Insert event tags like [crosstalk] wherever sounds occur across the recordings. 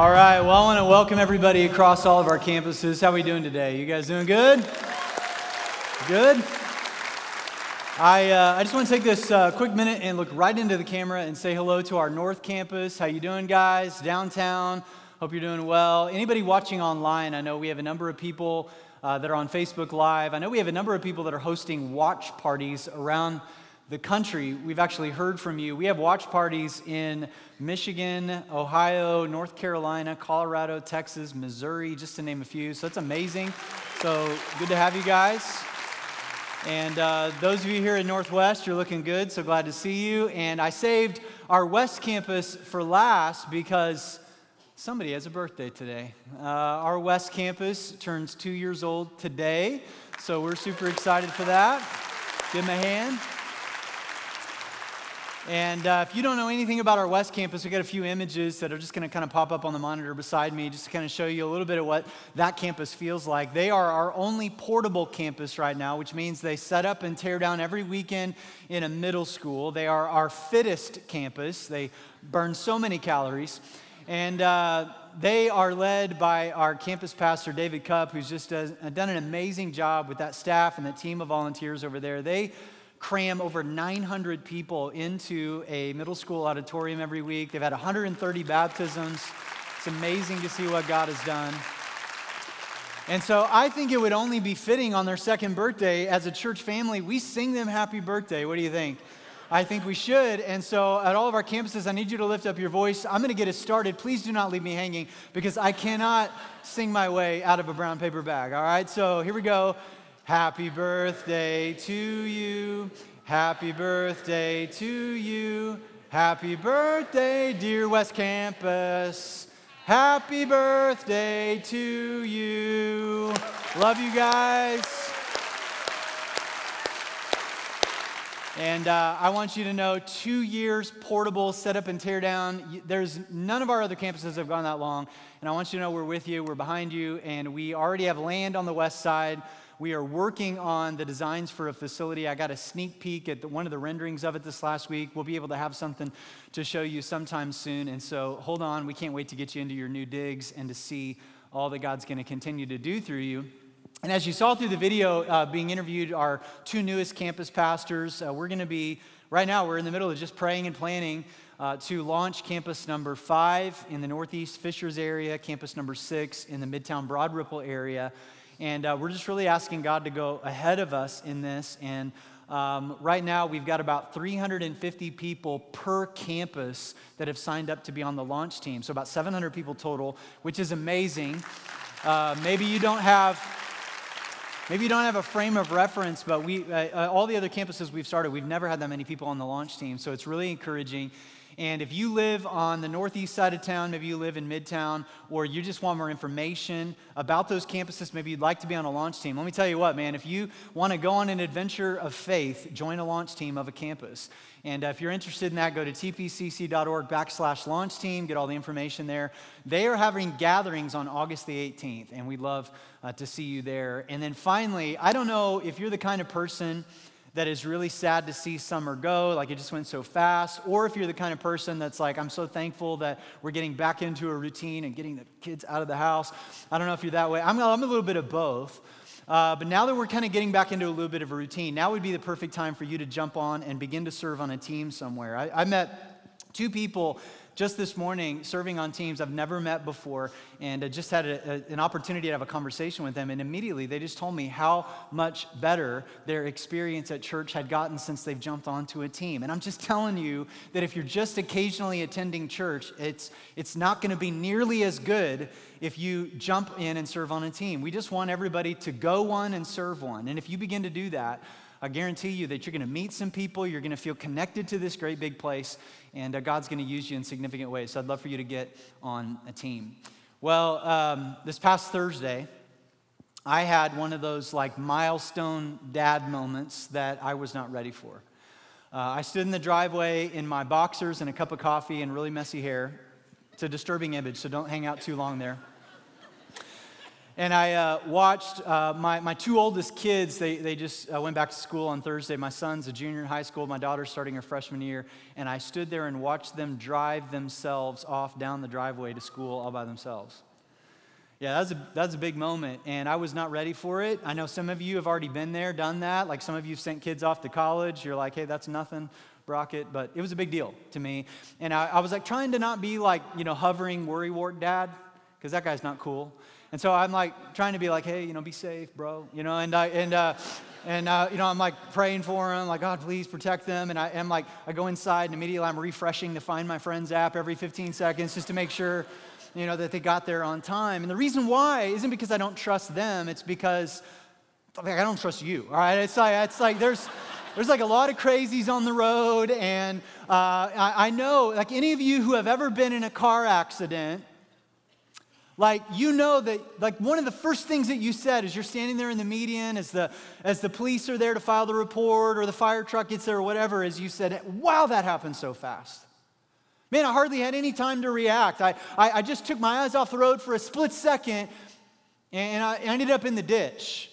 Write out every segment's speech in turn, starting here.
All right. Well, I want to welcome everybody across all of our campuses. How are we doing today? You guys doing good? Good. I, uh, I just want to take this uh, quick minute and look right into the camera and say hello to our North Campus. How you doing, guys? Downtown. Hope you're doing well. Anybody watching online? I know we have a number of people uh, that are on Facebook Live. I know we have a number of people that are hosting watch parties around the country, we've actually heard from you. We have watch parties in Michigan, Ohio, North Carolina, Colorado, Texas, Missouri, just to name a few. So that's amazing. So good to have you guys. And uh, those of you here in Northwest, you're looking good. So glad to see you. And I saved our West Campus for last because somebody has a birthday today. Uh, our West Campus turns two years old today. So we're super excited for that. Give them a hand. And uh, if you don't know anything about our West Campus, we got a few images that are just going to kind of pop up on the monitor beside me, just to kind of show you a little bit of what that campus feels like. They are our only portable campus right now, which means they set up and tear down every weekend in a middle school. They are our fittest campus. They burn so many calories. And uh, they are led by our campus pastor, David Cup, who's just does, done an amazing job with that staff and that team of volunteers over there. They cram over 900 people into a middle school auditorium every week. They've had 130 baptisms. It's amazing to see what God has done. And so I think it would only be fitting on their second birthday as a church family, we sing them happy birthday. What do you think? I think we should. And so at all of our campuses, I need you to lift up your voice. I'm going to get us started. Please do not leave me hanging because I cannot sing my way out of a brown paper bag. All right? So here we go. Happy birthday to you. Happy birthday to you. Happy birthday, dear West Campus. Happy birthday to you. Love you guys. And uh, I want you to know two years portable, setup and tear down. There's none of our other campuses have gone that long. And I want you to know we're with you, we're behind you, and we already have land on the west side. We are working on the designs for a facility. I got a sneak peek at the, one of the renderings of it this last week. We'll be able to have something to show you sometime soon. And so hold on. We can't wait to get you into your new digs and to see all that God's going to continue to do through you. And as you saw through the video uh, being interviewed, our two newest campus pastors, uh, we're going to be, right now, we're in the middle of just praying and planning uh, to launch campus number five in the Northeast Fishers area, campus number six in the Midtown Broad Ripple area. And uh, we're just really asking God to go ahead of us in this. And um, right now, we've got about 350 people per campus that have signed up to be on the launch team. So, about 700 people total, which is amazing. Uh, maybe you don't have. Maybe you don't have a frame of reference, but we, uh, uh all the other campuses we've started, we've never had that many people on the launch team. So it's really encouraging. And if you live on the northeast side of town, maybe you live in Midtown, or you just want more information about those campuses, maybe you'd like to be on a launch team. Let me tell you what, man, if you want to go on an adventure of faith, join a launch team of a campus. And uh, if you're interested in that, go to tpcc.org backslash launch team, get all the information there. They are having gatherings on August the 18th, and we'd love uh, to see you there. And then finally, I don't know if you're the kind of person that is really sad to see summer go, like it just went so fast, or if you're the kind of person that's like, I'm so thankful that we're getting back into a routine and getting the kids out of the house. I don't know if you're that way. I'm, I'm a little bit of both. Uh, but now that we're kind of getting back into a little bit of a routine, now would be the perfect time for you to jump on and begin to serve on a team somewhere. I, I met two people just this morning serving on teams I've never met before, and I just had a, a, an opportunity to have a conversation with them. And immediately they just told me how much better their experience at church had gotten since they've jumped onto a team. And I'm just telling you that if you're just occasionally attending church, it's, it's not going to be nearly as good if you jump in and serve on a team. We just want everybody to go one and serve one. And if you begin to do that, I guarantee you that you're going to meet some people, you're going to feel connected to this great big place, and uh, God's going to use you in significant ways. So I'd love for you to get on a team. Well, um, this past Thursday, I had one of those like milestone dad moments that I was not ready for. Uh, I stood in the driveway in my boxers and a cup of coffee and really messy hair. It's a disturbing image, so don't hang out too long there. And I uh, watched uh, my, my two oldest kids, they, they just uh, went back to school on Thursday. My son's a junior in high school, my daughter's starting her freshman year. And I stood there and watched them drive themselves off down the driveway to school all by themselves. Yeah, that's a, that's a big moment, and I was not ready for it. I know some of you have already been there, done that. Like some of you sent kids off to college. You're like, hey, that's nothing, Brockett, but it was a big deal to me. And I, I was like trying to not be like, you know, hovering worrywart dad, because that guy's not cool. And so I'm like trying to be like, hey, you know, be safe, bro. You know, and I and uh, and uh, you know, I'm like praying for them, like God, please protect them. And I am like, I go inside and immediately I'm refreshing the Find My Friends app every 15 seconds just to make sure, you know, that they got there on time. And the reason why isn't because I don't trust them. It's because like, I don't trust you. All right, it's like it's like there's. There's like a lot of crazies on the road, and uh, I, I know, like any of you who have ever been in a car accident, like you know that like one of the first things that you said as you're standing there in the median as the as the police are there to file the report or the fire truck gets there or whatever is you said wow that happened so fast. Man i hardly had any time to react. I i, I just took my eyes off the road for a split second and i ended up in the ditch.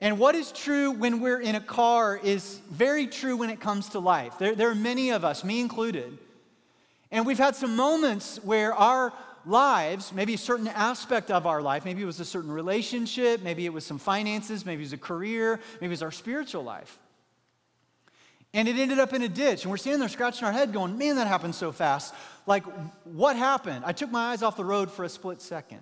And what is true when we're in a car is very true when it comes to life. There, there are many of us me included. And we've had some moments where our lives, maybe a certain aspect of our life, maybe it was a certain relationship, maybe it was some finances, maybe it was a career, maybe it was our spiritual life. And it ended up in a ditch, and we're standing there scratching our head going, man, that happened so fast. Like, what happened? I took my eyes off the road for a split second.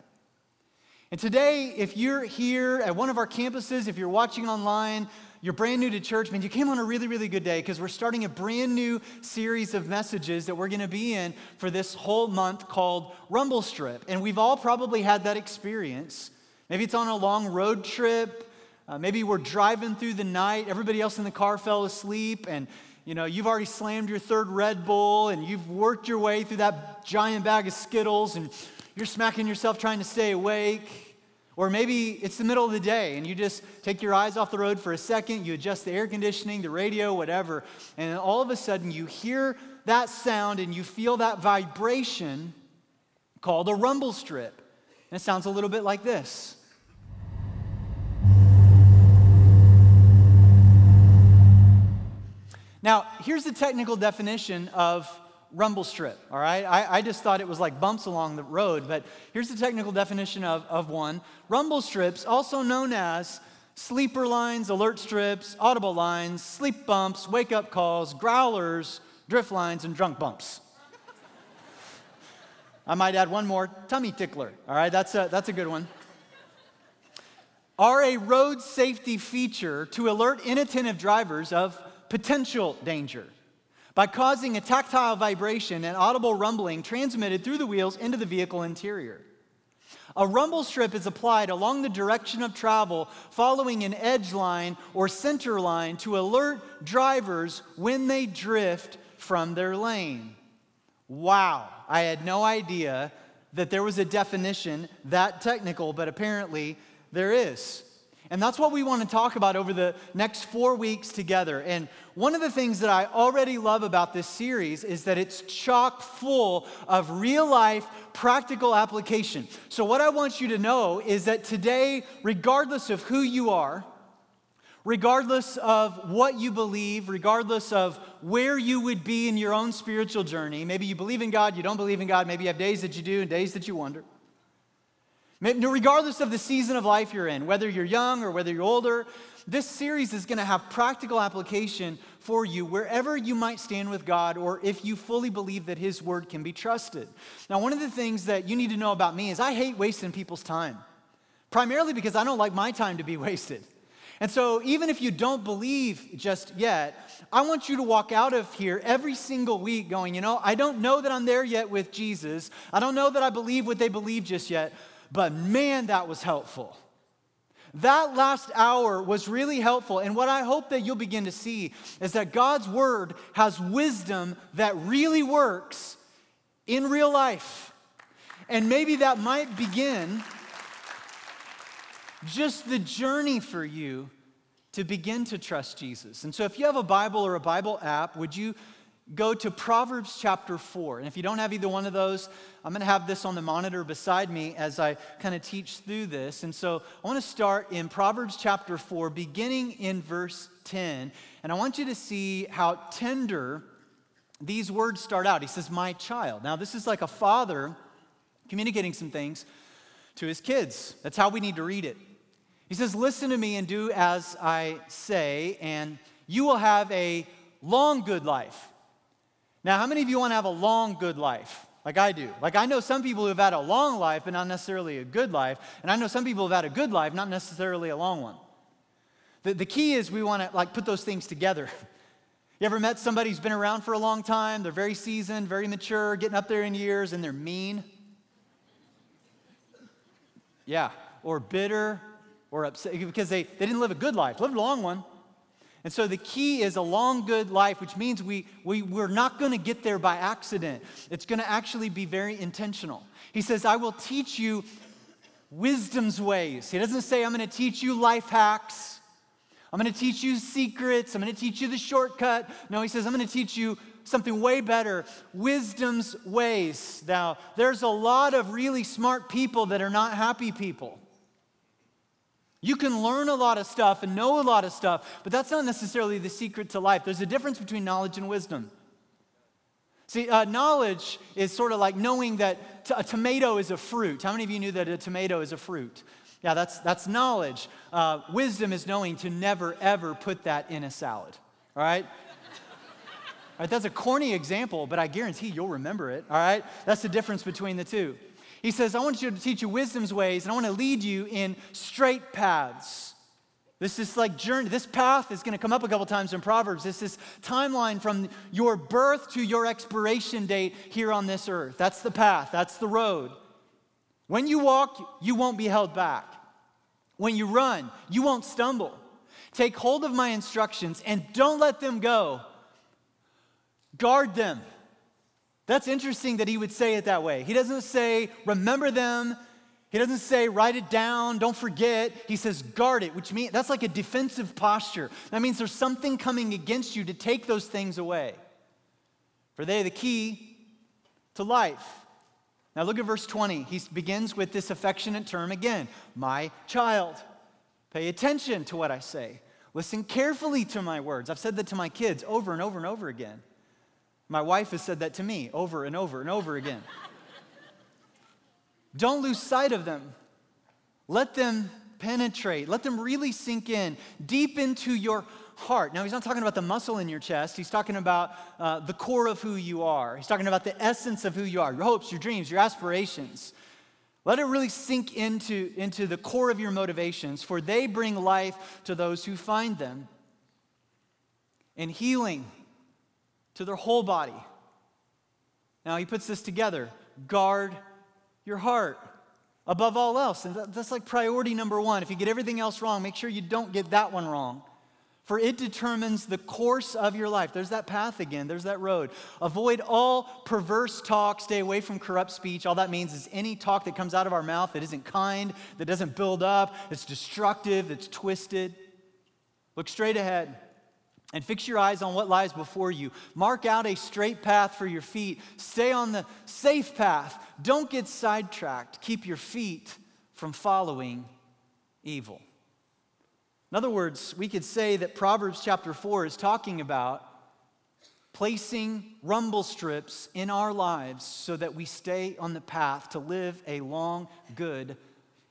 And today, if you're here at one of our campuses, if you're watching online, you're brand new to church, man, you came on a really, really good day because we're starting a brand new series of messages that we're going to be in for this whole month called Rumble Strip. And we've all probably had that experience. Maybe it's on a long road trip. Uh, maybe we're driving through the night. Everybody else in the car fell asleep, and you know you've already slammed your third Red Bull, and you've worked your way through that giant bag of Skittles, and you're smacking yourself trying to stay awake. Or maybe it's the middle of the day and you just take your eyes off the road for a second, you adjust the air conditioning, the radio, whatever, and all of a sudden you hear that sound and you feel that vibration called a rumble strip. And it sounds a little bit like this. Now, here's the technical definition of rumble strip, all right? I, I, just thought it was like bumps along the road, but here's the technical definition of, of one rumble strips, also known as sleeper lines, alert strips, audible lines, sleep bumps, wake up calls, growlers, drift lines, and drunk bumps. I might add one more tummy tickler, all right? That's a, that's a good one. Are a road safety feature to alert inattentive drivers of potential danger by causing a tactile vibration and audible rumbling transmitted through the wheels into the vehicle interior. A rumble strip is applied along the direction of travel following an edge line or center line to alert drivers when they drift from their lane. Wow, I had no idea that there was a definition that technical, but apparently there is. And that's what we want to talk about over the next four weeks together. And one of the things that I already love about this series is that it's chock full of real life, practical application. So, what I want you to know is that today, regardless of who you are, regardless of what you believe, regardless of where you would be in your own spiritual journey, maybe you believe in God, you don't believe in God, maybe you have days that you do and days that you wonder. Regardless of the season of life you're in, whether you're young or whether you're older, this series is going to have practical application for you wherever you might stand with God or if you fully believe that His word can be trusted. Now, one of the things that you need to know about me is I hate wasting people's time, primarily because I don't like my time to be [laughs] wasted. And so, even if you don't believe just yet, I want you to walk out of here every single week going, you know, I don't know that I'm there yet with Jesus. I don't know that I believe what they believe just yet, but man, that was helpful. That last hour was really helpful. And what I hope that you'll begin to see is that God's word has wisdom that really works in real life. And maybe that might begin just the journey for you to begin to trust Jesus. And so if you have a Bible or a Bible app, would you go to Proverbs chapter 4. And if you don't have either one of those, I'm going to have this on the monitor beside me as I kind of teach through this. And so I want to start in Proverbs chapter 4, beginning in verse 10. And I want you to see how tender these words start out. He says, My child. Now, this is like a father communicating some things to his kids. That's how we need to read it. He says, Listen to me and do as I say, and you will have a long, good life. Now, how many of you want to have a long, good life? Like I do. Like I know some people who have had a long life, but not necessarily a good life. And I know some people who have had a good life, not necessarily a long one. The, the key is we want to like put those things together. [laughs] You ever met somebody who's been around for a long time? They're very seasoned, very mature, getting up there in years, and they're mean? Yeah. Or bitter, or upset, because they, they didn't live a good life, lived a long one. And so the key is a long, good life, which means we, we, we're not going to get there by accident. It's going to actually be very intentional. He says, I will teach you wisdom's ways. He doesn't say, I'm going to teach you life hacks. I'm going to teach you secrets. I'm going to teach you the shortcut. No, he says, I'm going to teach you something way better wisdom's ways. Now, there's a lot of really smart people that are not happy people. You can learn a lot of stuff and know a lot of stuff, but that's not necessarily the secret to life. There's a difference between knowledge and wisdom. See, uh, knowledge is sort of like knowing that t- a tomato is a fruit. How many of you knew that a tomato is a fruit? Yeah, that's, that's knowledge. Uh, wisdom is knowing to never, ever put that in a salad. All right? All right, that's a corny example, but I guarantee you'll remember it. All right? That's the difference between the two. He says, I want you to teach you wisdom's ways, and I want to lead you in straight paths. This is like journey. This path is going to come up a couple times in Proverbs. This is timeline from your birth to your expiration date here on this earth. That's the path. That's the road. When you walk, you won't be held back. When you run, you won't stumble. Take hold of my instructions and don't let them go. Guard them. That's interesting that he would say it that way. He doesn't say, remember them. He doesn't say, write it down, don't forget. He says, guard it, which means that's like a defensive posture. That means there's something coming against you to take those things away. For they are the key to life. Now look at verse 20. He begins with this affectionate term again my child. Pay attention to what I say. Listen carefully to my words. I've said that to my kids over and over and over again. My wife has said that to me over and over and over again. [laughs] Don't lose sight of them. Let them penetrate. Let them really sink in deep into your heart. Now, he's not talking about the muscle in your chest. He's talking about uh, the core of who you are. He's talking about the essence of who you are your hopes, your dreams, your aspirations. Let it really sink into, into the core of your motivations, for they bring life to those who find them. And healing to their whole body. Now, he puts this together guard your heart above all else. And that's like priority number one. If you get everything else wrong, make sure you don't get that one wrong. For it determines the course of your life. There's that path again, there's that road. Avoid all perverse talk, stay away from corrupt speech. All that means is any talk that comes out of our mouth that isn't kind, that doesn't build up, that's destructive, that's twisted. Look straight ahead and fix your eyes on what lies before you. Mark out a straight path for your feet. Stay on the safe path. Don't get sidetracked. Keep your feet from following evil. In other words, we could say that Proverbs chapter 4 is talking about placing rumble strips in our lives so that we stay on the path to live a long, good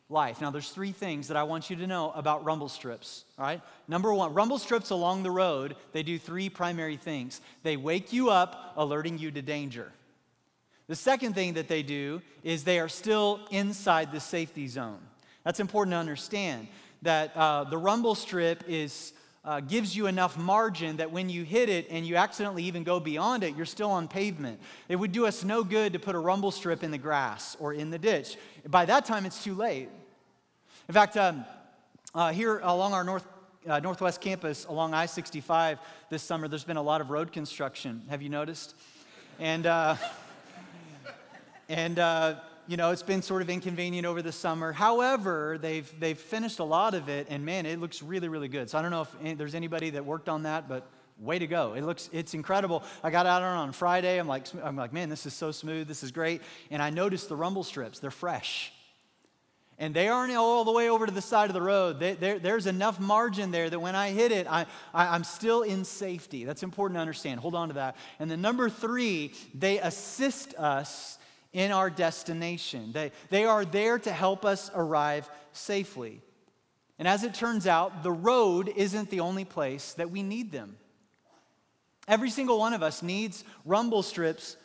life. Now, there's three things that I want you to know about rumble strips, all right? Number one, rumble strips along the road, they do three primary things. They wake you up, alerting you to danger. The second thing that they do is they are still inside the safety zone. That's important to understand that uh, the rumble strip is. Uh, gives you enough margin that when you hit it and you accidentally even go beyond it, you're still on pavement. It would do us no good to put a rumble strip in the grass or in the ditch. By that time, it's too late. In fact, um, uh, here along our north, uh, Northwest campus, along I 65 this summer, there's been a lot of road construction. Have you noticed? And, uh, [laughs] and uh, you know, it's been sort of inconvenient over the summer. However, they've, they've finished a lot of it, and man, it looks really, really good. So I don't know if any, there's anybody that worked on that, but way to go. It looks, it's incredible. I got out on on Friday. I'm like, I'm like, man, this is so smooth. This is great. And I noticed the rumble strips. They're fresh. And they aren't all the way over to the side of the road. They, there's enough margin there that when I hit it, I, I, I'm still in safety. That's important to understand. Hold on to that. And then number three, they assist us in our destination. They, they are there to help us arrive safely. And as it turns out, the road isn't the only place that we need them. Every single one of us needs rumble strips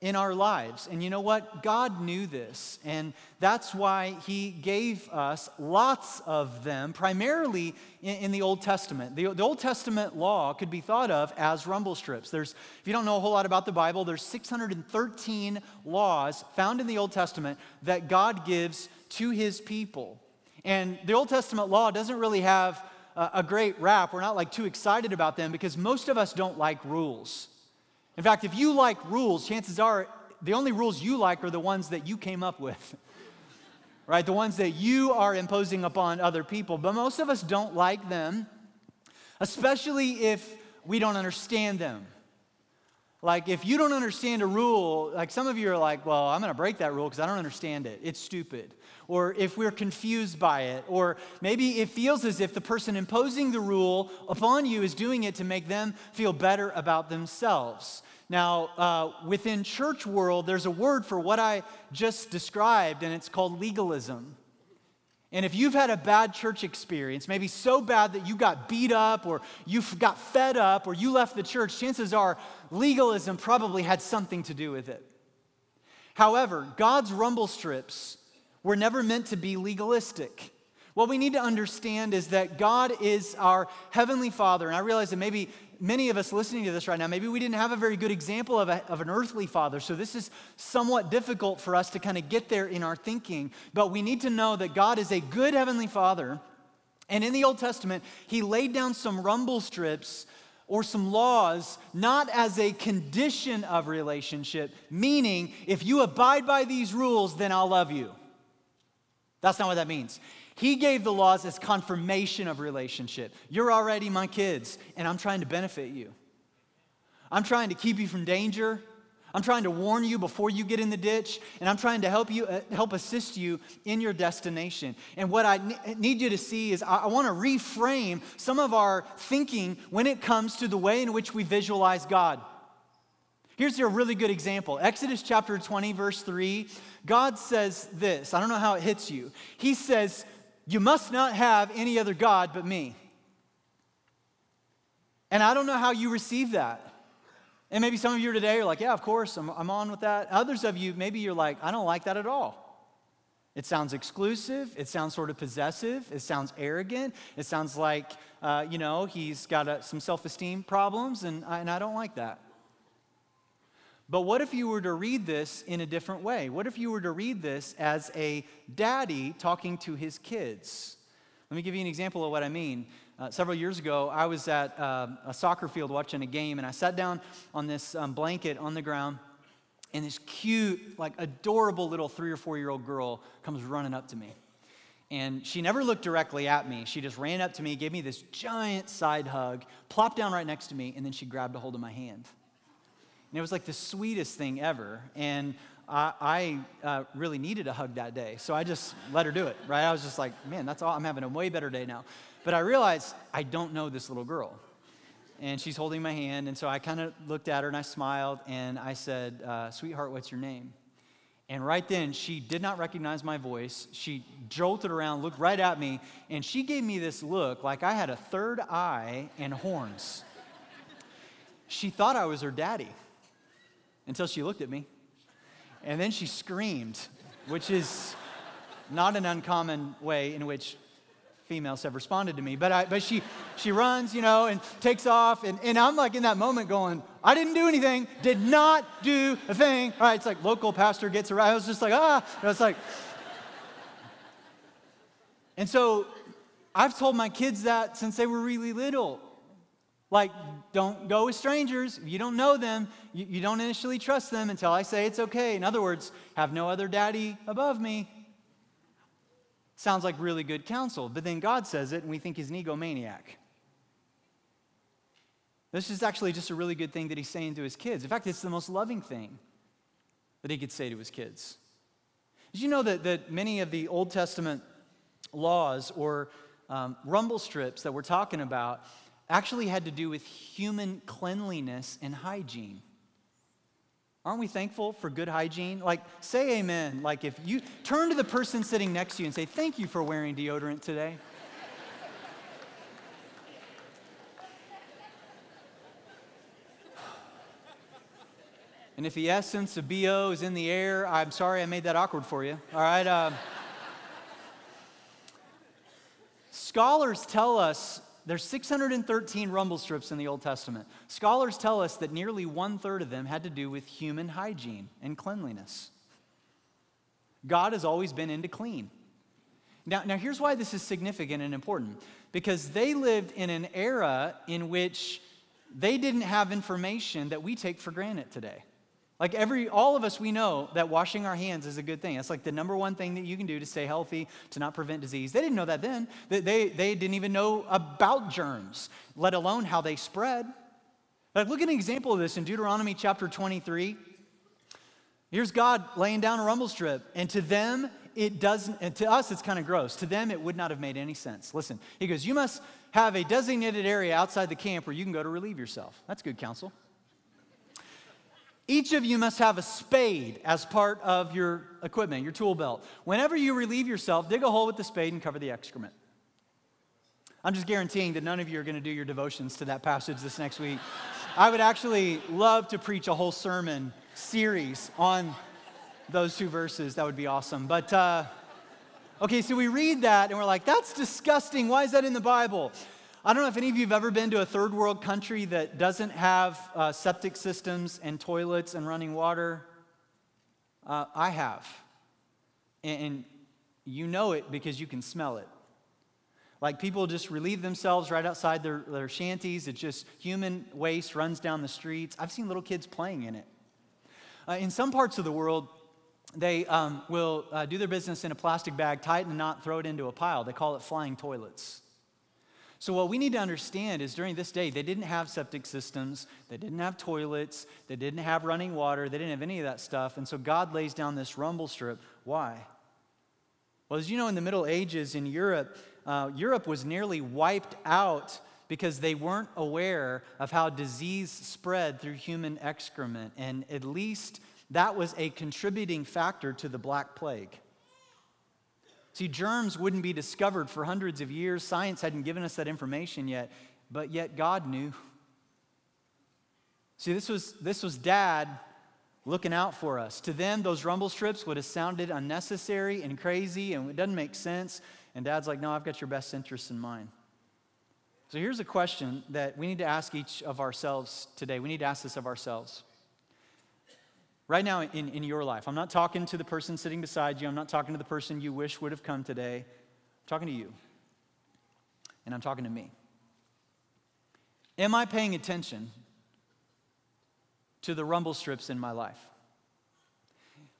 in our lives. And you know what? God knew this. And that's why He gave us lots of them, primarily in, in the Old Testament. The, the, Old Testament law could be thought of as rumble strips. There's, if you don't know a whole lot about the Bible, there's 613 laws found in the Old Testament that God gives to His people. And the Old Testament law doesn't really have a, a great rap. We're not like too excited about them because most of us don't like rules. In fact, if you like rules, chances are the only rules you like are the ones that you came up with, [laughs] right? The ones that you are imposing upon other people. But most of us don't like them, especially if we don't understand them. Like, if you don't understand a rule, like some of you are like, well, I'm going to break that rule because I don't understand it. It's stupid. Or if we're confused by it. Or maybe it feels as if the person imposing the rule upon you is doing it to make them feel better about themselves. Now, uh, within church world, there's a word for what I just described, and it's called legalism. And if you've had a bad church experience, maybe so bad that you got beat up or you got fed up or you left the church, chances are legalism probably had something to do with it. However, God's rumble strips were never meant to be legalistic. What we need to understand is that God is our Heavenly Father. And I realize that maybe many of us listening to this right now, maybe we didn't have a very good example of, a, of an earthly father. So this is somewhat difficult for us to kind of get there in our thinking. But we need to know that God is a good Heavenly Father. And in the Old Testament, He laid down some rumble strips or some laws not as a condition of relationship, meaning if you abide by these rules, then I'll love you. That's not what that means. He gave the laws as confirmation of relationship. You're already my kids, and I'm trying to benefit you. I'm trying to keep you from danger. I'm trying to warn you before you get in the ditch, and I'm trying to help you, uh, help assist you in your destination. And what I need you to see is I, I want to reframe some of our thinking when it comes to the way in which we visualize God. Here's a really good example Exodus chapter 20, verse 3. God says this. I don't know how it hits you. He says, you must not have any other God but me. And I don't know how you receive that. And maybe some of you today are like, yeah, of course, I'm, I'm on with that. Others of you, maybe you're like, I don't like that at all. It sounds exclusive. It sounds sort of possessive. It sounds arrogant. It sounds like, uh, you know, he's got a, some self esteem problems, and I, and I don't like that. But what if you were to read this in a different way? What if you were to read this as a daddy talking to his kids? Let me give you an example of what I mean. Uh, several years ago, I was at uh, a soccer field watching a game, and I sat down on this um, blanket on the ground, and this cute, like adorable little three or four year old girl comes running up to me. And she never looked directly at me. She just ran up to me, gave me this giant side hug, plopped down right next to me, and then she grabbed a hold of my hand. And it was like the sweetest thing ever. And I, I uh, really needed a hug that day. So I just let her do it, right? I was just like, man, that's all. I'm having a way better day now. But I realized I don't know this little girl. And she's holding my hand. And so I kind of looked at her and I smiled and I said, uh, Sweetheart, what's your name? And right then, she did not recognize my voice. She jolted around, looked right at me, and she gave me this look like I had a third eye and horns. She thought I was her daddy until she looked at me. And then she screamed, which is not an uncommon way in which females have responded to me. But, I, but she, she runs, you know, and takes off. And, and I'm like in that moment going, I didn't do anything, did not do a thing. All right, it's like local pastor gets around. I was just like, ah. And it's like, and so I've told my kids that since they were really little. Like, don't go with strangers. If you don't know them, you, you, don't initially trust them until I say it's okay. In other words, have no other daddy above me. Sounds like really good counsel, but then God says it and we think he's an egomaniac. This is actually just a really good thing that he's saying to his kids. In fact, it's the most loving thing that he could say to his kids. Did you know that, that many of the Old Testament laws or um, rumble strips that we're talking about actually had to do with human cleanliness and hygiene? Aren't we thankful for good hygiene? Like, say amen. Like, if you turn to the person sitting next to you and say, Thank you for wearing deodorant today. And if the essence of BO is in the air, I'm sorry I made that awkward for you. All right. Uh, scholars tell us there's 613 rumble strips in the Old Testament. Scholars tell us that nearly one third of them had to do with human hygiene and cleanliness. God has always been into clean. Now, now here's why this is significant and important because they lived in an era in which they didn't have information that we take for granted today. Like every, all of us, we know that washing our hands is a good thing. That's like the number one thing that you can do to stay healthy, to not prevent disease. They didn't know that then. They, they, they didn't even know about germs, let alone how they spread. Like, look at an example of this in Deuteronomy chapter 23. Here's God laying down a rumble strip, and to them, it doesn't, and to us, it's kind of gross. To them, it would not have made any sense. Listen, he goes, You must have a designated area outside the camp where you can go to relieve yourself. That's good counsel. Each of you must have a spade as part of your equipment, your tool belt. Whenever you relieve yourself, dig a hole with the spade and cover the excrement. I'm just guaranteeing that none of you are going to do your devotions to that passage this next week. I would actually love to preach a whole sermon series on those two verses. That would be awesome. But, uh, okay, so we read that and we're like, that's disgusting. Why is that in the Bible? I don't know if any of you have ever been to a third world country that doesn't have uh, septic systems and toilets and running water. Uh, I have. And, and you know it because you can smell it. Like people just relieve themselves right outside their, their shanties. It's just human waste runs down the streets. I've seen little kids playing in it. Uh, in some parts of the world, they um, will uh, do their business in a plastic bag, tie it in a knot, throw it into a pile. They call it flying toilets. So, what we need to understand is during this day, they didn't have septic systems, they didn't have toilets, they didn't have running water, they didn't have any of that stuff. And so, God lays down this rumble strip. Why? Well, as you know, in the Middle Ages in Europe, uh, Europe was nearly wiped out because they weren't aware of how disease spread through human excrement. And at least that was a contributing factor to the Black Plague. See, germs wouldn't be discovered for hundreds of years. Science hadn't given us that information yet, but yet God knew. See, this was, this was dad looking out for us. To them, those rumble strips would have sounded unnecessary and crazy and it doesn't make sense. And dad's like, no, I've got your best interests in mind. So here's a question that we need to ask each of ourselves today. We need to ask this of ourselves. Right now in, in your life, I'm not talking to the person sitting beside you. I'm not talking to the person you wish would have come today. I'm talking to you. And I'm talking to me. Am I paying attention to the rumble strips in my life?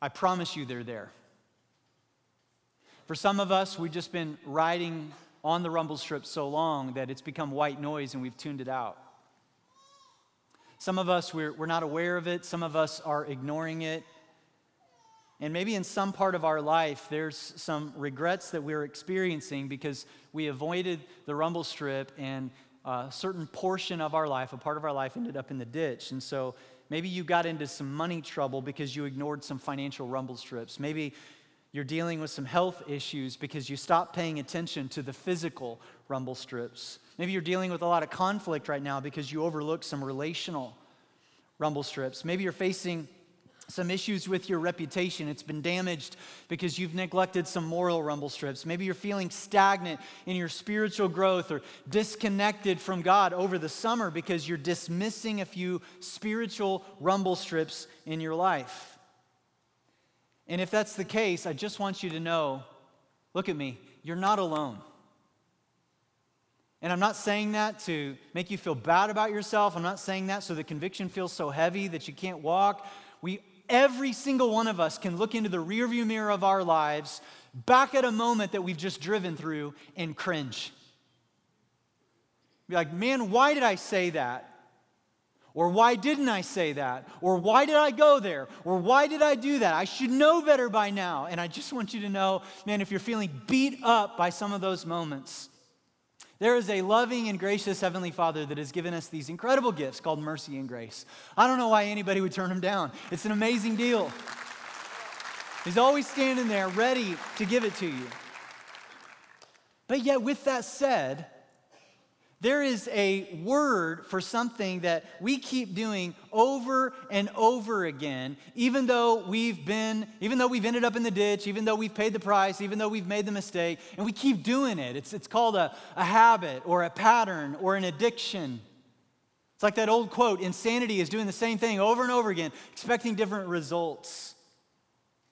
I promise you they're there. For some of us, we've just been riding on the rumble strips so long that it's become white noise and we've tuned it out. Some of us, we're, we're not aware of it. Some of us are ignoring it. And maybe in some part of our life, there's some regrets that we're experiencing because we avoided the rumble strip and uh, a certain portion of our life, a part of our life, ended up in the ditch. And so maybe you got into some money trouble because you ignored some financial rumble strips. Maybe you're dealing with some health issues because you stopped paying attention to the physical rumble strips. Maybe you're dealing with a lot of conflict right now because you overlooked some relational rumble strips. Maybe you're facing some issues with your reputation. It's been damaged because you've neglected some moral rumble strips. Maybe you're feeling stagnant in your spiritual growth or disconnected from God over the summer because you're dismissing a few spiritual rumble strips in your life. And if that's the case, I just want you to know look at me, you're not alone. And I'm not saying that to make you feel bad about yourself. I'm not saying that so the conviction feels so heavy that you can't walk. We every single one of us can look into the rearview mirror of our lives back at a moment that we've just driven through and cringe. Be like, "Man, why did I say that?" Or why didn't I say that? Or why did I go there? Or why did I do that? I should know better by now. And I just want you to know, man, if you're feeling beat up by some of those moments, there is a loving and gracious Heavenly Father that has given us these incredible gifts called mercy and grace. I don't know why anybody would turn them down. It's an amazing deal. He's always standing there ready to give it to you. But yet, with that said, there is a word for something that we keep doing over and over again, even though we've been, even though we've ended up in the ditch, even though we've paid the price, even though we've made the mistake, and we keep doing it. It's, it's called a, a habit or a pattern or an addiction. It's like that old quote insanity is doing the same thing over and over again, expecting different results.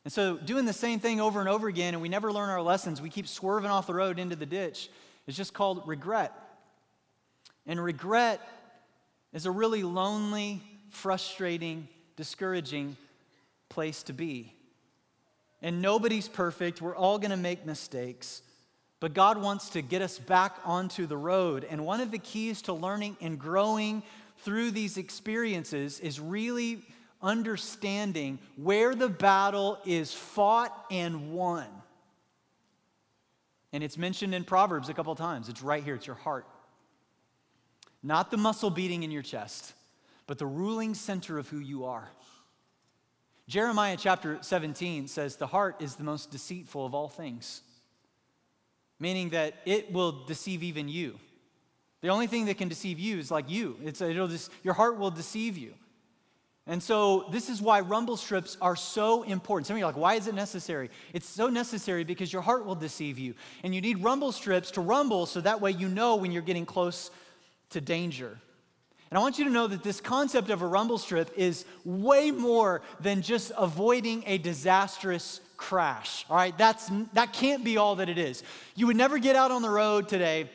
And so, doing the same thing over and over again, and we never learn our lessons, we keep swerving off the road into the ditch, It's just called regret. And regret is a really lonely, frustrating, discouraging place to be. And nobody's perfect. We're all going to make mistakes. But God wants to get us back onto the road. And one of the keys to learning and growing through these experiences is really understanding where the battle is fought and won. And it's mentioned in Proverbs a couple times. It's right here, it's your heart. Not the muscle beating in your chest, but the ruling center of who you are. Jeremiah chapter 17 says, The heart is the most deceitful of all things, meaning that it will deceive even you. The only thing that can deceive you is like you. It's, it'll just, your heart will deceive you. And so, this is why rumble strips are so important. Some of you are like, why is it necessary? It's so necessary because your heart will deceive you. And you need rumble strips to rumble so that way you know when you're getting close to danger. And I want you to know that this concept of a rumble strip is way more than just avoiding a disastrous crash. All right, that's that can't be all that it is. You would never get out on the road today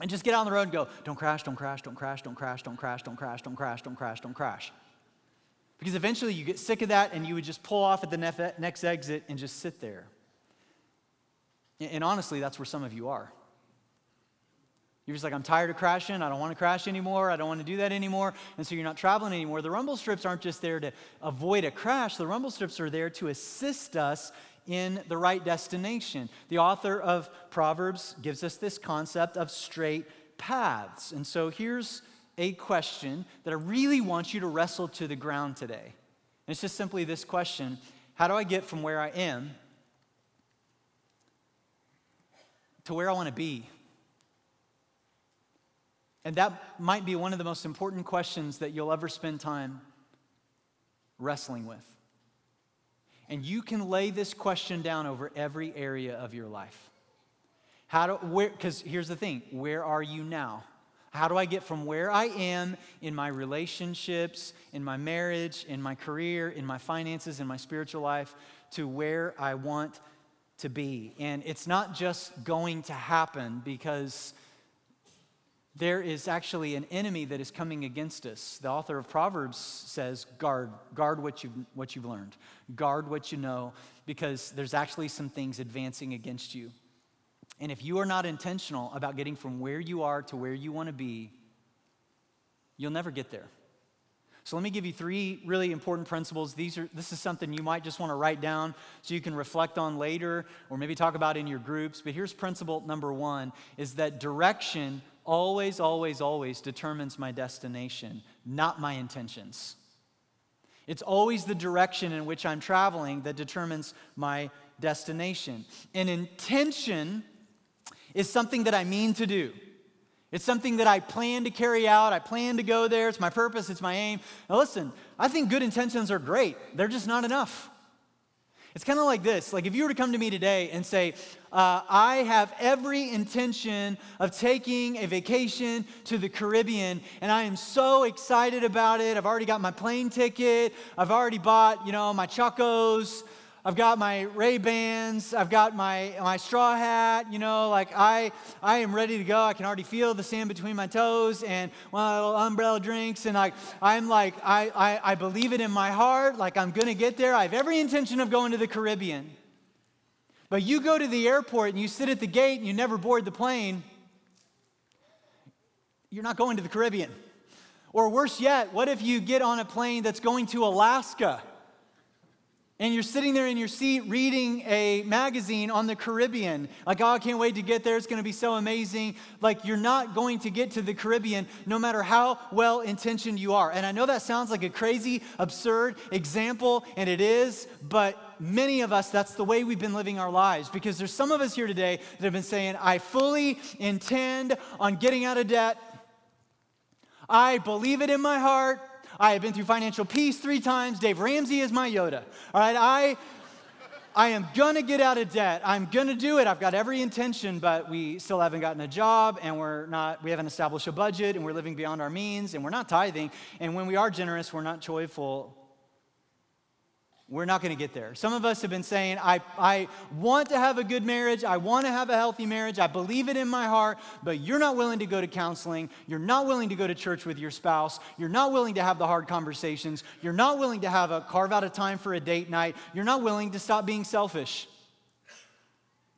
and just get out on the road and go, don't crash, don't crash, don't crash, don't crash, don't crash, don't crash, don't crash, don't crash, don't crash. Because eventually you get sick of that and you would just pull off at the next exit and just sit there. And honestly, that's where some of you are. You're just like, I'm tired of crashing. I don't want to crash anymore. I don't want to do that anymore. And so you're not traveling anymore. The rumble strips aren't just there to avoid a crash, the rumble strips are there to assist us in the right destination. The author of Proverbs gives us this concept of straight paths. And so here's a question that I really want you to wrestle to the ground today. And it's just simply this question How do I get from where I am to where I want to be? And that might be one of the most important questions that you'll ever spend time wrestling with. And you can lay this question down over every area of your life. How do, where, because here's the thing where are you now? How do I get from where I am in my relationships, in my marriage, in my career, in my finances, in my spiritual life, to where I want to be? And it's not just going to happen because there is actually an enemy that is coming against us. The author of Proverbs says, guard, guard what you've, what you've learned, guard what you know, because there's actually some things advancing against you. And if you are not intentional about getting from where you are to where you want to be, you'll never get there. So let me give you three really important principles. These are, this is something you might just want to write down so you can reflect on later or maybe talk about in your groups. But here's principle number one is that direction always, always, always determines my destination, not my intentions. It's always the direction in which I'm traveling that determines my destination. An intention is something that I mean to do. It's something that I plan to carry out. I plan to go there. It's my purpose. It's my aim. Now, listen, I think good intentions are great, they're just not enough. It's kind of like this like if you were to come to me today and say, uh, I have every intention of taking a vacation to the Caribbean, and I am so excited about it. I've already got my plane ticket, I've already bought, you know, my chacos. I've got my Ray Bans, I've got my, my straw hat, you know, like I, I am ready to go. I can already feel the sand between my toes and my little umbrella drinks. And like, I'm like, I, I, I believe it in my heart, like I'm going to get there. I have every intention of going to the Caribbean. But you go to the airport and you sit at the gate and you never board the plane, you're not going to the Caribbean. Or worse yet, what if you get on a plane that's going to Alaska? And you're sitting there in your seat reading a magazine on the Caribbean, like, oh, I can't wait to get there. It's going to be so amazing. Like, you're not going to get to the Caribbean no matter how well intentioned you are. And I know that sounds like a crazy, absurd example, and it is, but many of us, that's the way we've been living our lives. Because there's some of us here today that have been saying, I fully intend on getting out of debt. I believe it in my heart. I have been through financial peace three times. Dave Ramsey is my Yoda. All right, I, I am gonna get out of debt. I'm gonna do it. I've got every intention, but we still haven't gotten a job, and we're not. We haven't established a budget, and we're living beyond our means, and we're not tithing. And when we are generous, we're not joyful we're not going to get there. Some of us have been saying, I, I want to have a good marriage. I want to have a healthy marriage. I believe it in my heart, but you're not willing to go to counseling. You're not willing to go to church with your spouse. You're not willing to have the hard conversations. You're not willing to have a carve out a time for a date night. You're not willing to stop being selfish.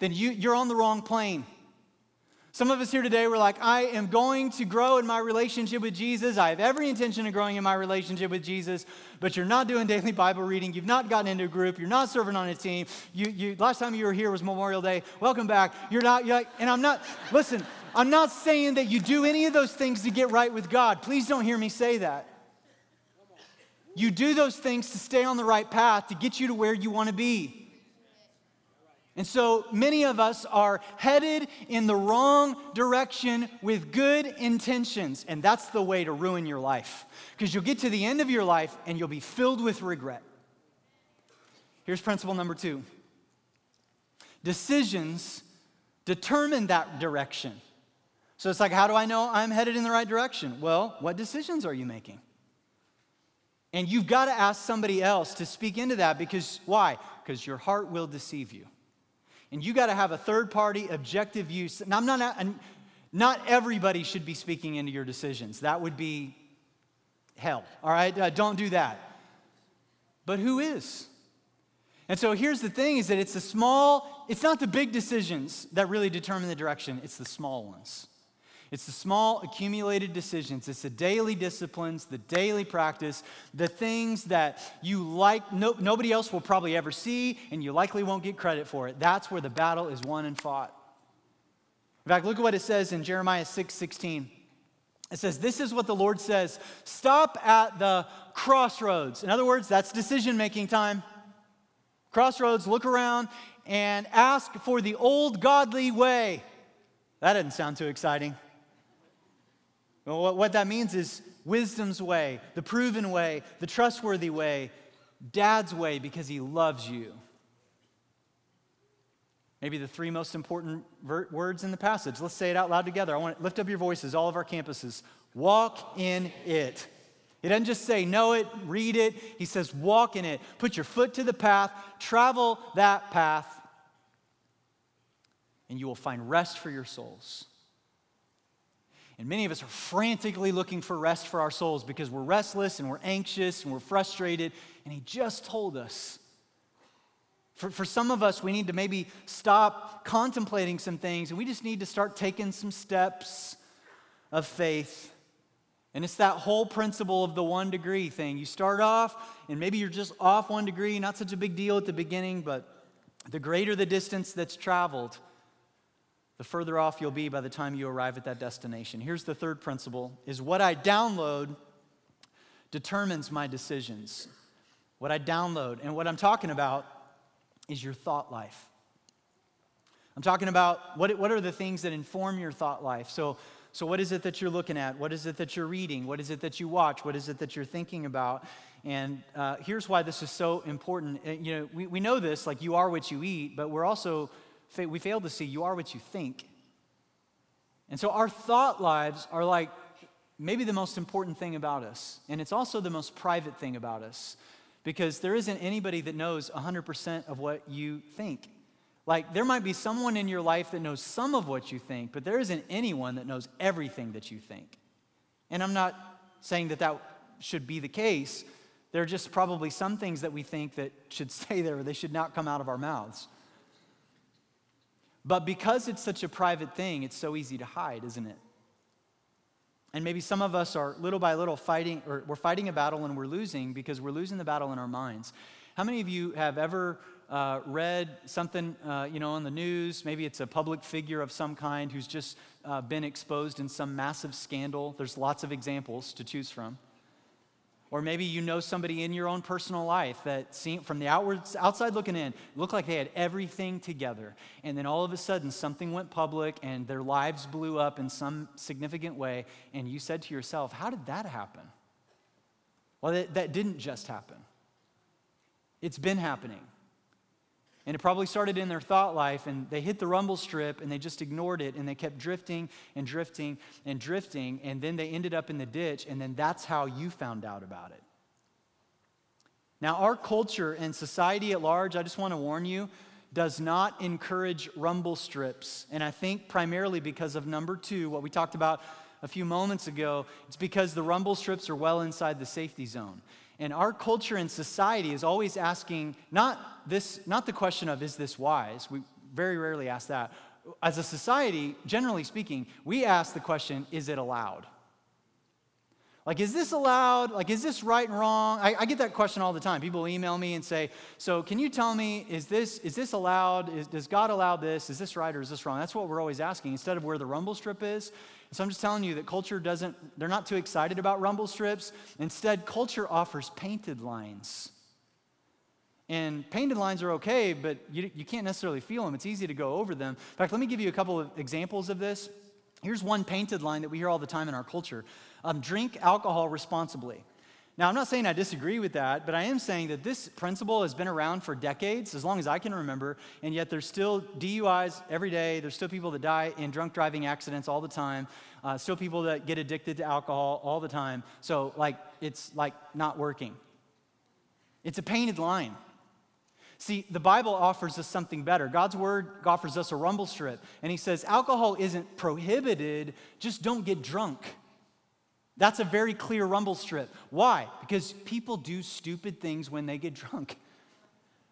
Then you, you're on the wrong plane. Some of us here today were like, I am going to grow in my relationship with Jesus. I have every intention of growing in my relationship with Jesus, but you're not doing daily Bible reading. You've not gotten into a group. You're not serving on a team. You, you, last time you were here was Memorial Day. Welcome back. You're not, you're like, and I'm not, listen, I'm not saying that you do any of those things to get right with God. Please don't hear me say that. You do those things to stay on the right path, to get you to where you want to be. And so many of us are headed in the wrong direction with good intentions. And that's the way to ruin your life. Because you'll get to the end of your life and you'll be filled with regret. Here's principle number two decisions determine that direction. So it's like, how do I know I'm headed in the right direction? Well, what decisions are you making? And you've got to ask somebody else to speak into that because why? Because your heart will deceive you. And you got to have a third party objective use. Now, I'm not, not everybody should be speaking into your decisions. That would be hell, all right? Uh, don't do that. But who is? And so here's the thing is that it's the small, it's not the big decisions that really determine the direction, it's the small ones. It's the small accumulated decisions. It's the daily disciplines, the daily practice, the things that you like, no, nobody else will probably ever see, and you likely won't get credit for it. That's where the battle is won and fought. In fact, look at what it says in Jeremiah 6 16. It says, This is what the Lord says stop at the crossroads. In other words, that's decision making time. Crossroads, look around and ask for the old godly way. That doesn't sound too exciting. What that means is wisdom's way, the proven way, the trustworthy way, dad's way because he loves you. Maybe the three most important ver- words in the passage. Let's say it out loud together. I want to lift up your voices, all of our campuses. Walk in it. He doesn't just say know it, read it. He says walk in it. Put your foot to the path, travel that path, and you will find rest for your souls. And many of us are frantically looking for rest for our souls because we're restless and we're anxious and we're frustrated. And He just told us. For, for some of us, we need to maybe stop contemplating some things and we just need to start taking some steps of faith. And it's that whole principle of the one degree thing. You start off, and maybe you're just off one degree, not such a big deal at the beginning, but the greater the distance that's traveled, the further off you'll be by the time you arrive at that destination. Here's the third principle is what I download determines my decisions. What I download and what I'm talking about is your thought life. I'm talking about what, what are the things that inform your thought life. So, so, what is it that you're looking at? What is it that you're reading? What is it that you watch? What is it that you're thinking about? And uh, here's why this is so important. You know, we, we know this, like you are what you eat, but we're also we fail to see you are what you think. And so our thought lives are like maybe the most important thing about us. And it's also the most private thing about us because there isn't anybody that knows 100% of what you think. Like, there might be someone in your life that knows some of what you think, but there isn't anyone that knows everything that you think. And I'm not saying that that should be the case. There are just probably some things that we think that should [laughs] stay there, they should not come out of our mouths. But because it's such a private thing, it's so easy to hide, isn't it? And maybe some of us are little by little fighting, or we're fighting a battle and we're losing because we're losing the battle in our minds. How many of you have ever uh, read something, uh, you know, on the news? Maybe it's a public figure of some kind who's just uh, been exposed in some massive scandal. There's lots of examples to choose from. Or maybe you know somebody in your own personal life that seemed, from the outward, outside looking in, looked like they had everything together. And then all of a sudden, something went public and their lives blew up in some significant way. And you said to yourself, How did that happen? Well, that, that didn't just happen, it's been happening. And it probably started in their thought life, and they hit the rumble strip and they just ignored it, and they kept drifting and drifting and drifting, and then they ended up in the ditch, and then that's how you found out about it. Now, our culture and society at large, I just want to warn you, does not encourage rumble strips. And I think primarily because of number two, what we talked about a few moments ago, it's because the rumble strips are well inside the safety zone. And our culture and society is always asking not this, not the question of is this wise? We very rarely ask that. As a society, generally speaking, we ask the question, is it allowed? Like, is this allowed? Like, is this right and wrong? I, I, get that question all the time. People email me and say, So, can you tell me, is this, is this allowed? Is, does God allow this? Is this right or is this wrong? That's what we're always asking instead of where the rumble strip is. So, I'm just telling you that culture doesn't, they're not too excited about rumble strips. Instead, culture offers painted lines. And painted lines are okay, but you, you can't necessarily feel them. It's easy to go over them. In fact, let me give you a couple of examples of this. Here's one painted line that we hear all the time in our culture um, drink alcohol responsibly. Now, I'm not saying I disagree with that, but I am saying that this principle has been around for decades, as long as I can remember, and yet there's still DUIs every day. There's still people that die in drunk driving accidents all the time. Uh, still people that get addicted to alcohol all the time. So, like, it's like not working. It's a painted line. See, the Bible offers us something better. God's word offers us a rumble strip, and He says alcohol isn't prohibited, just don't get drunk. That's a very clear rumble strip. Why? Because people do stupid things when they get [laughs] drunk.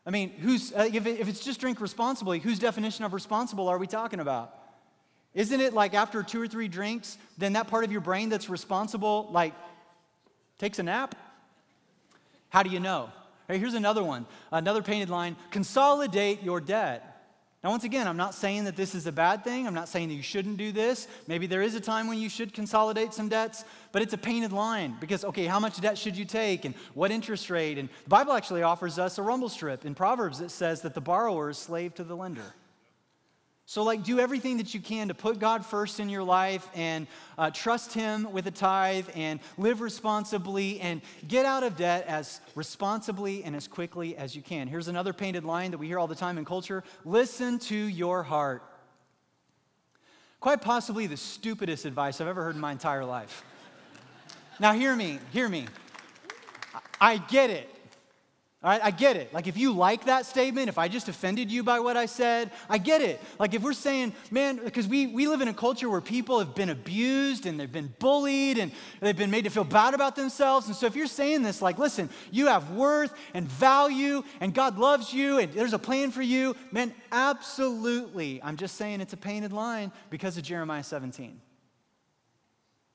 I mean, who's, uh, if, it, if it's just drink responsibly, whose definition of responsible are we talking about? Isn't it like after two or three drinks, then that part of your brain that's responsible, like, takes a nap? How do you know? Right, here's another one, another painted line consolidate your debt. Now, once again, I'm not saying that this is a bad thing. I'm not saying that you shouldn't do this. Maybe there is a time when you should consolidate some debts, but it's a painted line because, okay, how much debt should you take and what interest rate? And the Bible actually offers us a rumble strip. In Proverbs, it says that the borrower is slave to the lender. So, like, do everything that you can to put God first in your life and uh, trust Him with a tithe and live responsibly and get out of debt as responsibly and as quickly as you can. Here's another painted line that we hear all the time in culture listen to your heart. Quite possibly the stupidest advice I've ever heard in my entire life. now, hear me, hear me. I get it. All right, I get it. Like, if you like that statement, if I just offended you by what I said, I get it. Like, if we're saying, man, because we, we live in a culture where people have been abused and they've been bullied and they've been made to feel bad about themselves. And so, if you're saying this, like, listen, you have worth and value and God loves you and there's a plan for you, man, absolutely. I'm just saying it's a painted line because of Jeremiah 17.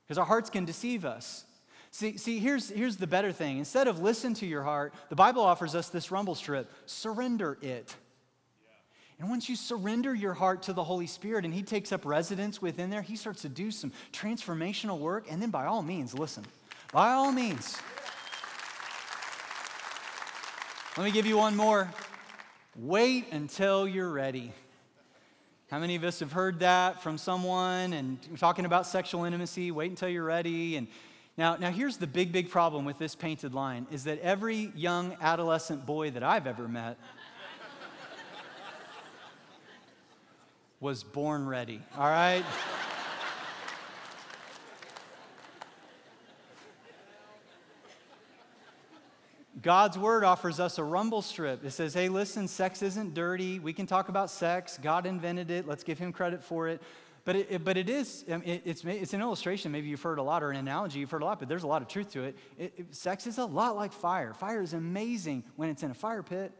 Because our hearts can deceive us. See, see here's, here's the better thing. Instead of listen to your heart, the Bible offers us this rumble strip surrender it. And once you surrender your heart to the Holy Spirit and He takes up residence within there, He starts to do some transformational work. And then, by all means, listen. By all means. Let me give you one more. Wait until you're ready. How many of us have heard that from someone and talking about sexual intimacy? Wait until you're ready. And now, now here's the big, big problem with this painted line is that every young adolescent boy that I've ever met was born ready, all right? God's word offers us a rumble strip. It says, hey, listen, sex isn't dirty. We can talk about sex. God invented it. Let's give him credit for it. But it, it, but it is, it, it's, it's an illustration. Maybe you've heard a lot, or an analogy you've heard a lot, but there's a lot of truth to it. it. Sex is a lot like fire. Fire is amazing when it's in a fire pit.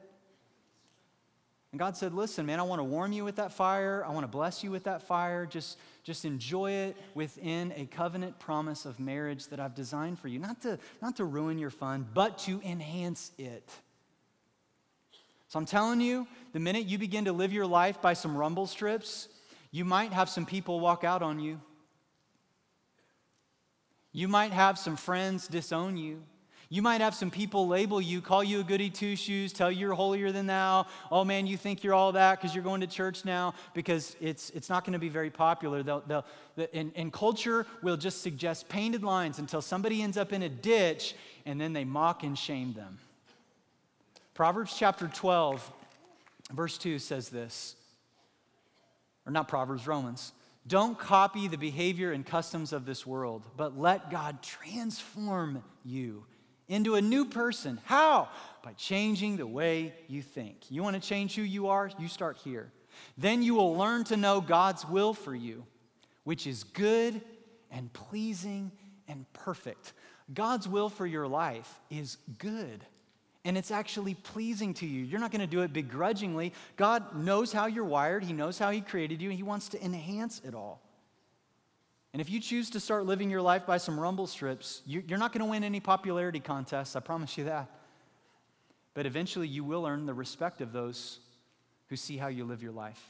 And God said, Listen, man, I want to warm you with that fire. I want to bless you with that fire. Just, just enjoy it within a covenant promise of marriage that I've designed for you. Not to, not to ruin your fun, but to enhance it. So I'm telling you, the minute you begin to live your life by some rumble strips, you might have some people walk out on you. You might have some friends disown you. You might have some people label you, call you a goody two shoes, tell you you're holier than thou. Oh man, you think you're all that because you're going to church now, because it's, it's not going to be very popular. They'll, they'll, and, and culture will just suggest painted lines until somebody ends up in a ditch and then they mock and shame them. Proverbs chapter 12, verse 2 says this, or not Proverbs, Romans. Don't copy the behavior and customs of this world, but let God transform you into a new person. How? By changing the way you think. You want to change who you are? You start here. Then you will learn to know God's will for you, which is good and pleasing and perfect. God's will for your life is good. And it's actually pleasing to you. You're not going to do it begrudgingly. God knows how you're wired, He knows how He created you, and He wants to enhance it all. And if you choose to start living your life by some rumble strips, you're not going to win any popularity contests, I promise you that. But eventually you will earn the respect of those who see how you live your life.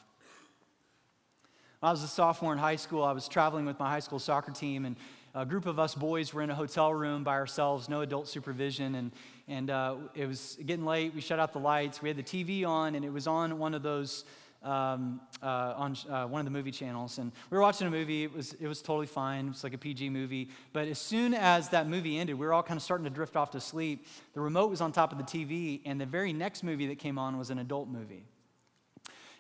When I was a sophomore in high school, I was traveling with my high school soccer team, and a group of us boys were in a hotel room by ourselves, no adult supervision, and, and uh, it was getting late. We shut out the lights. We had the TV on, and it was on one of those um, uh, on uh, one of the movie channels, and we were watching a movie. It was, it was totally fine. It was like a PG movie. But as soon as that movie ended, we were all kind of starting to drift off to sleep. The remote was on top of the TV, and the very next movie that came on was an adult movie.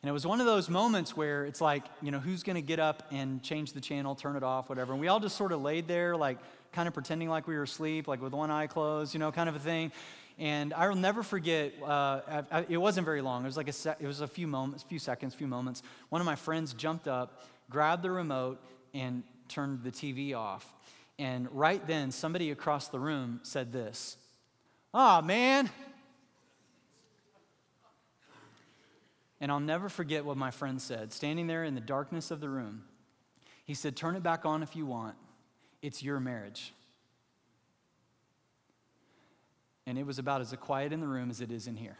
And it was one of those moments where it's like, you know, who's going to get up and change the channel, turn it off, whatever. And we all just sort of laid there, like, kind of pretending like we were asleep, like with one eye closed, you know, kind of a thing. And I will never forget, uh, I, I, it wasn't very long. It was like a, se- it was a few moments, few seconds, few moments. One of my friends jumped up, grabbed the remote, and turned the TV off. And right then, somebody across the room said this Oh, man. And I'll never forget what my friend said, standing there in the darkness of the room. He said, Turn it back on if you want. It's your marriage. and it was about as quiet in the room as it is in here.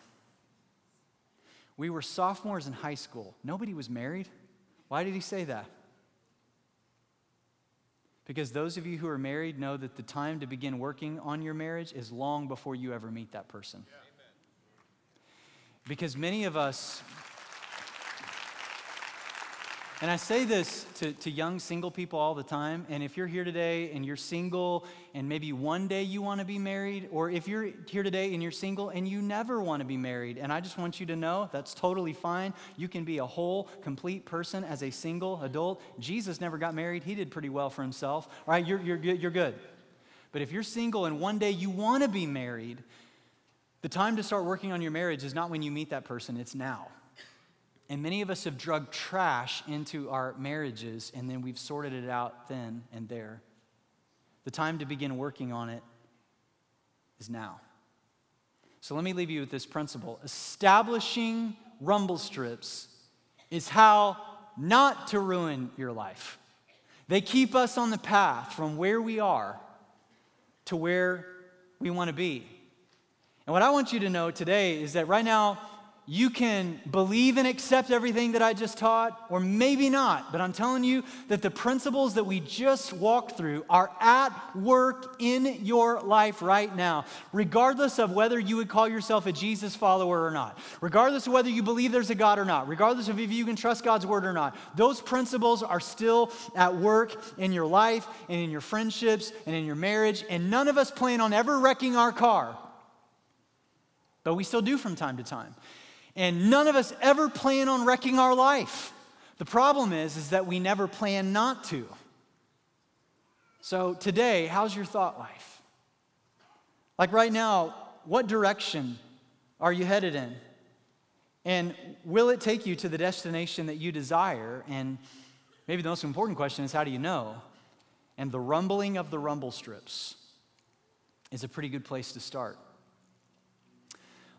We were sophomores in high school. Nobody was married. Why did he say that? Because those of you who are married know that the time to begin working on your marriage is long before you ever meet that person. Yeah. Because many of us and I say this to, to young single people all the time. And if you're here today and you're single and maybe one day you want to be married, or if you're here today and you're single and you never want to be married, and I just want you to know that's totally fine. You can be a whole, complete person as a single adult. Jesus never got married, he did pretty well for himself. All right, you're, you're, you're good. But if you're single and one day you want to be married, the time to start working on your marriage is not when you meet that person, it's now. And many of us have drug trash into our marriages and then we've sorted it out then and there. The time to begin working on it is now. So let me leave you with this principle establishing rumble strips is how not to ruin your life. They keep us on the path from where we are to where we want to be. And what I want you to know today is that right now, you can believe and accept everything that I just taught, or maybe not. But I'm telling you that the principles that we just walked through are at work in your life right now, regardless of whether you would call yourself a Jesus follower or not, regardless of whether you believe there's a God or not, regardless of if you can trust God's word or not. Those principles are still at work in your life and in your friendships and in your marriage, and none of us plan on ever wrecking our car. But we still do from time to time. And none of us ever plan on wrecking our life. The problem is, is that we never plan not to. So today, how's your thought life? Like right now, what direction are you headed in? And will it take you to the destination that you desire? And maybe the most important question is how do you know? And the rumbling of the rumble strips is a pretty good place to start.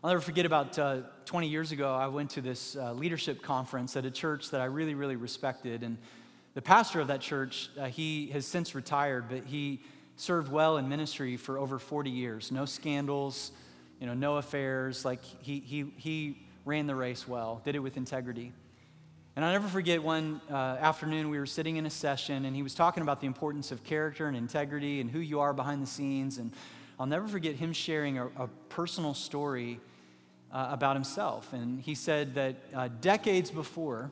I'll never forget about uh, 20 years ago, I went to this uh, leadership conference at a church that I really, really respected. And the pastor of that church, uh, he has since retired, but he served well in ministry for over 40 years. No scandals, you know, no affairs. Like he, he, he ran the race well, did it with integrity. And I'll never forget one uh, afternoon we were sitting in a session and he was talking about the importance of character and integrity and who you are behind the scenes. And I'll never forget him sharing a, a personal story uh, about himself. And he said that uh, decades before,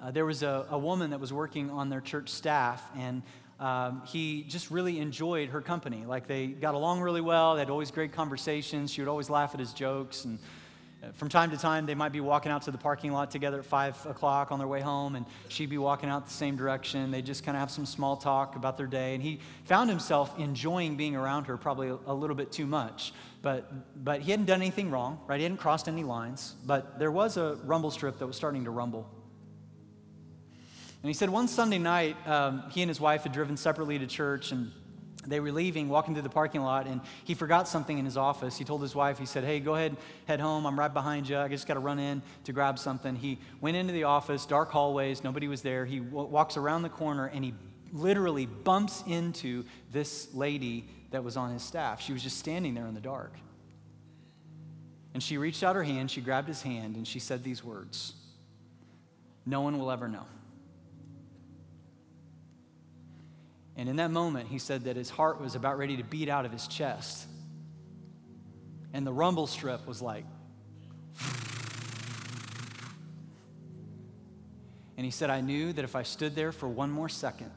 uh, there was a, a, woman that was working on their church staff, and um, he just really enjoyed her company. Like they got along really well, they had always great conversations. She would always laugh at his jokes. And from time to time, they might be walking out to the parking lot together at five o'clock on their way home, and she'd be walking out the same direction. They just kind of have some small talk about their day. And he found himself enjoying being around her probably a, a little bit too much. But, but he hadn't done anything wrong, right? He hadn't crossed any lines. But there was a rumble strip that was starting to rumble. And he said one Sunday night, um, he and his wife had driven separately to church, and they were leaving, walking through the parking lot, and he forgot something in his office. He told his wife, he said, Hey, go ahead, head home. I'm right behind you. I just got to run in to grab something. He went into the office, dark hallways, nobody was there. He w- walks around the corner, and he literally bumps into this lady that was on his staff. She was just standing there in the dark. And she reached out her hand, she grabbed his hand, and she said these words No one will ever know. And in that moment, he said that his heart was about ready to beat out of his chest. And the rumble strip was like, and he said, I knew that if I stood there for one more second,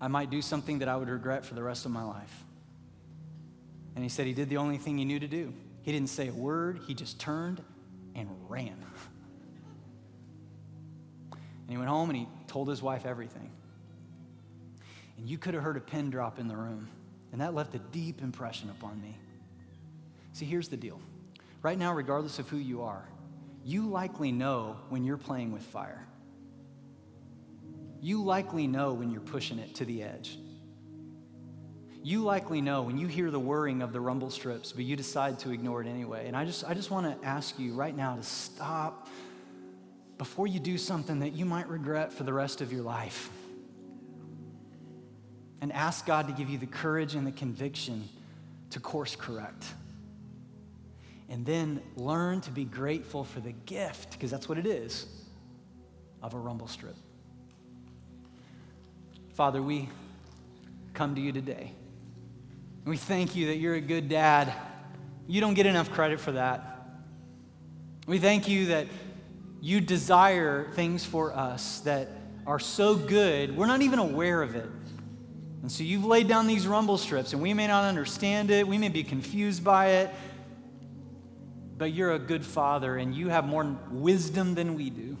I might do something that I would regret for the rest of my life. And he said he did the only thing he knew to do. He didn't say a word, he just turned and ran. [laughs] And he went home and he told his wife everything. And you could have heard a pin drop in the room, and that left a deep impression upon me. See, here's the deal. Right now, regardless of who you are, you likely know when you're playing with fire you likely know when you're pushing it to the edge. You likely know when you hear the whirring of the rumble strips, but you decide to ignore it anyway. And I just, I just want to ask you right now to stop before you do something that you might regret for the rest of your life. And ask God to give you the courage and the conviction to course correct. And then learn to be grateful for the gift, because that's what it is, of a rumble strip. Father, we come to you today. We thank you that you're a good dad. You don't get enough credit for that. We thank you that you desire things for us that are so good, we're not even aware of it. And so you've laid down these rumble strips, and we may not understand it, we may be confused by it, but you're a good father, and you have more wisdom than we do.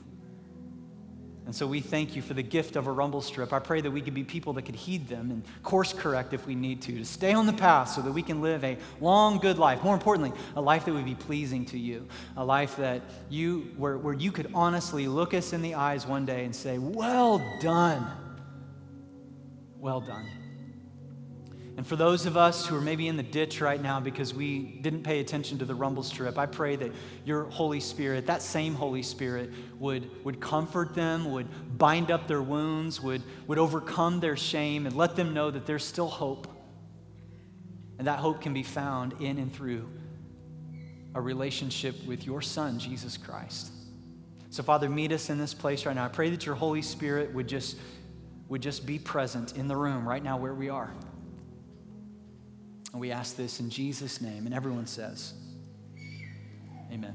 And so we thank you for the gift of a rumble strip. I pray that we could be people that could heed them and course correct if we need to, to stay on the path so that we can live a long, good life. More importantly, a life that would be pleasing to you, a life that you, where, where you could honestly look us in the eyes one day and say, Well done. Well done. And for those of us who are maybe in the ditch right now because we didn't pay attention to the rumble strip, I pray that your Holy Spirit, that same Holy Spirit, would, would comfort them, would bind up their wounds, would, would overcome their shame, and let them know that there's still hope. And that hope can be found in and through a relationship with your Son, Jesus Christ. So, Father, meet us in this place right now. I pray that your Holy Spirit would just, would just be present in the room right now where we are. And we ask this in Jesus' name. And everyone says, Amen.